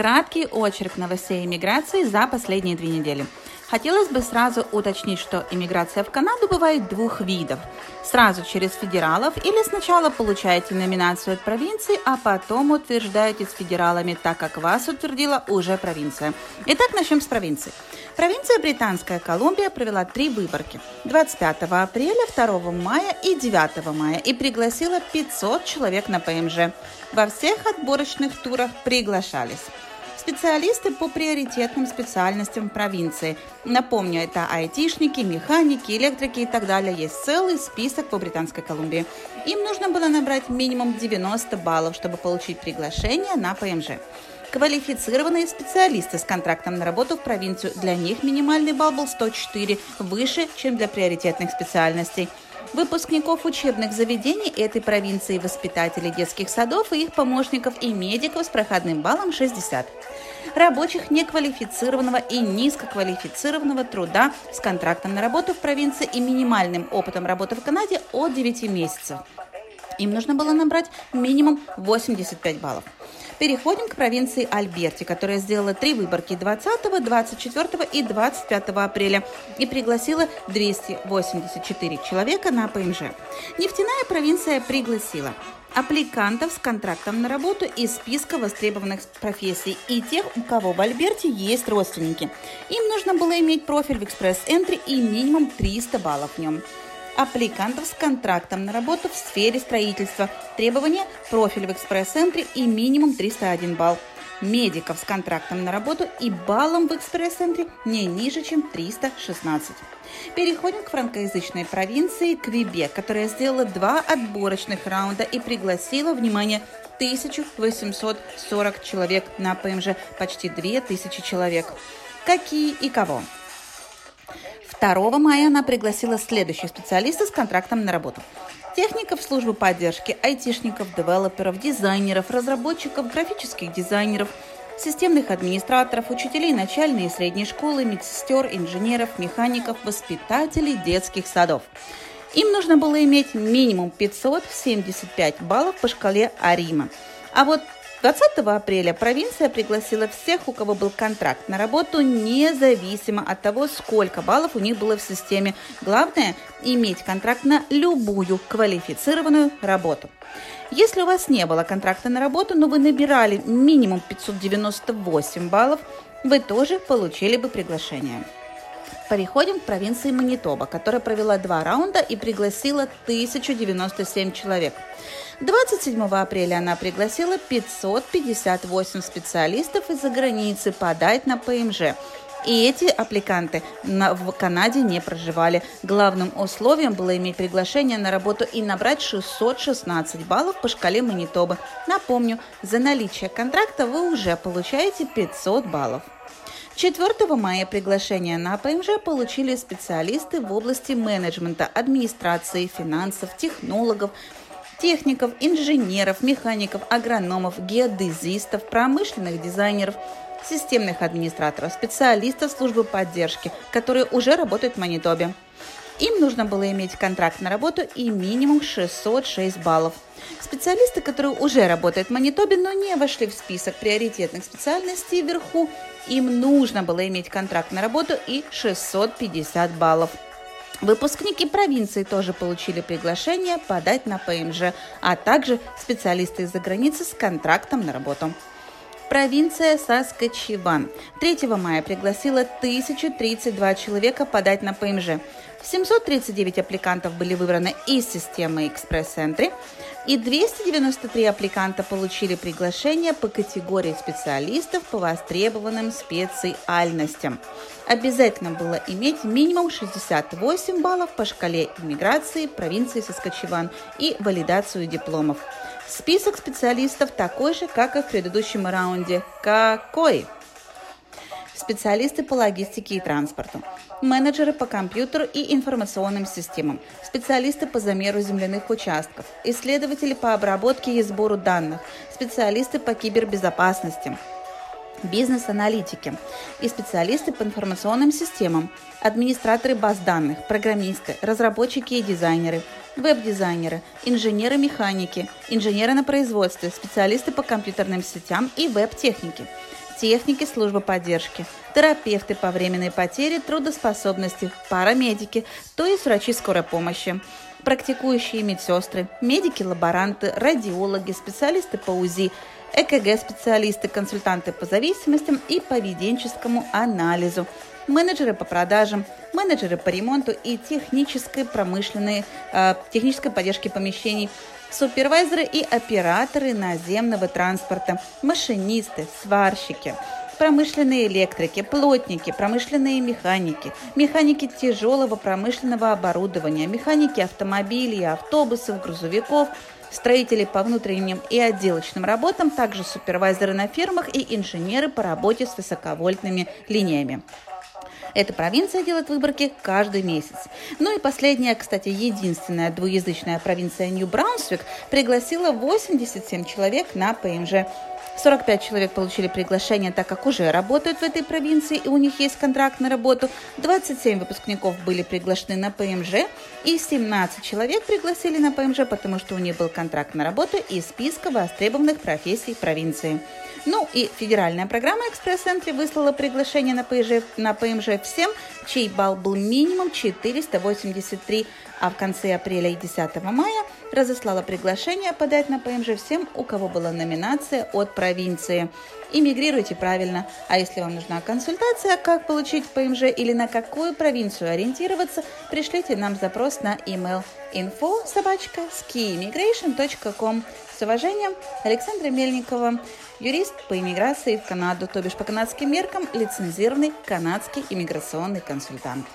Краткий очерк новостей иммиграции за последние две недели. Хотелось бы сразу уточнить, что иммиграция в Канаду бывает двух видов. Сразу через федералов или сначала получаете номинацию от провинции, а потом утверждаете с федералами, так как вас утвердила уже провинция. Итак, начнем с провинции. Провинция Британская Колумбия провела три выборки 25 апреля, 2 мая и 9 мая и пригласила 500 человек на ПМЖ. Во всех отборочных турах приглашались специалисты по приоритетным специальностям провинции. Напомню, это айтишники, механики, электрики и так далее. Есть целый список по Британской Колумбии. Им нужно было набрать минимум 90 баллов, чтобы получить приглашение на ПМЖ. Квалифицированные специалисты с контрактом на работу в провинцию. Для них минимальный балл был 104, выше, чем для приоритетных специальностей – выпускников учебных заведений этой провинции, воспитателей детских садов и их помощников и медиков с проходным баллом 60. Рабочих неквалифицированного и низкоквалифицированного труда с контрактом на работу в провинции и минимальным опытом работы в Канаде от 9 месяцев. Им нужно было набрать минимум 85 баллов. Переходим к провинции Альберти, которая сделала три выборки 20, 24 и 25 апреля и пригласила 284 человека на ПМЖ. Нефтяная провинция пригласила аппликантов с контрактом на работу из списка востребованных профессий и тех, у кого в Альберте есть родственники. Им нужно было иметь профиль в экспресс-энтри и минимум 300 баллов в нем аппликантов с контрактом на работу в сфере строительства. Требования – профиль в экспресс-центре и минимум 301 балл. Медиков с контрактом на работу и баллом в экспресс-центре не ниже, чем 316. Переходим к франкоязычной провинции Квебек, которая сделала два отборочных раунда и пригласила, внимание, 1840 человек на ПМЖ, почти 2000 человек. Какие и кого? 2 мая она пригласила следующих специалистов с контрактом на работу. Техников службы поддержки, айтишников, девелоперов, дизайнеров, разработчиков, графических дизайнеров, системных администраторов, учителей начальной и средней школы, медсестер, инженеров, механиков, воспитателей детских садов. Им нужно было иметь минимум 575 баллов по шкале Арима. А вот 20 апреля провинция пригласила всех, у кого был контракт на работу, независимо от того, сколько баллов у них было в системе. Главное – иметь контракт на любую квалифицированную работу. Если у вас не было контракта на работу, но вы набирали минимум 598 баллов, вы тоже получили бы приглашение. Переходим к провинции Манитоба, которая провела два раунда и пригласила 1097 человек. 27 апреля она пригласила 558 специалистов из-за границы подать на ПМЖ. И эти аппликанты в Канаде не проживали. Главным условием было иметь приглашение на работу и набрать 616 баллов по шкале Манитобы. Напомню, за наличие контракта вы уже получаете 500 баллов. 4 мая приглашение на ПМЖ получили специалисты в области менеджмента, администрации, финансов, технологов, техников, инженеров, механиков, агрономов, геодезистов, промышленных дизайнеров, системных администраторов, специалистов службы поддержки, которые уже работают в Манитобе. Им нужно было иметь контракт на работу и минимум 606 баллов. Специалисты, которые уже работают в Манитобе, но не вошли в список приоритетных специальностей вверху, им нужно было иметь контракт на работу и 650 баллов. Выпускники провинции тоже получили приглашение подать на ПМЖ, а также специалисты из-за границы с контрактом на работу. Провинция Саскачеван 3 мая пригласила 1032 человека подать на ПМЖ. 739 аппликантов были выбраны из системы экспресс-центре, и 293 аппликанта получили приглашение по категории специалистов по востребованным специальностям. Обязательно было иметь минимум 68 баллов по шкале иммиграции провинции Саскачеван и валидацию дипломов. Список специалистов такой же, как и в предыдущем раунде. Какой? Специалисты по логистике и транспорту, менеджеры по компьютеру и информационным системам, специалисты по замеру земляных участков, исследователи по обработке и сбору данных, специалисты по кибербезопасности, бизнес-аналитики и специалисты по информационным системам, администраторы баз данных, программисты, разработчики и дизайнеры, веб-дизайнеры, инженеры-механики, инженеры на производстве, специалисты по компьютерным сетям и веб-технике – техники службы поддержки, терапевты по временной потере трудоспособности, парамедики, то есть врачи скорой помощи, практикующие медсестры, медики-лаборанты, радиологи, специалисты по УЗИ, ЭКГ-специалисты, консультанты по зависимостям и поведенческому анализу, менеджеры по продажам, менеджеры по ремонту и технической промышленной, э, технической поддержки помещений, супервайзеры и операторы наземного транспорта, машинисты, сварщики – промышленные электрики, плотники, промышленные механики, механики тяжелого промышленного оборудования, механики автомобилей, автобусов, грузовиков, строители по внутренним и отделочным работам, также супервайзеры на фермах и инженеры по работе с высоковольтными линиями. Эта провинция делает выборки каждый месяц. Ну и последняя, кстати, единственная двуязычная провинция Нью-Браунсвик пригласила 87 человек на ПМЖ 45 человек получили приглашение, так как уже работают в этой провинции и у них есть контракт на работу. 27 выпускников были приглашены на ПМЖ и 17 человек пригласили на ПМЖ, потому что у них был контракт на работу из списка востребованных профессий провинции. Ну и федеральная программа «Экспресс-энтри» выслала приглашение на ПМЖ, на ПМЖ всем, чей балл был минимум 483, а в конце апреля и 10 мая разослала приглашение подать на ПМЖ всем, у кого была номинация от провинции. Иммигрируйте правильно. А если вам нужна консультация, как получить ПМЖ или на какую провинцию ориентироваться, пришлите нам запрос на email info собачка skiimmigration.com. С уважением, Александра Мельникова, юрист по иммиграции в Канаду, то бишь по канадским меркам лицензированный канадский иммиграционный консультант.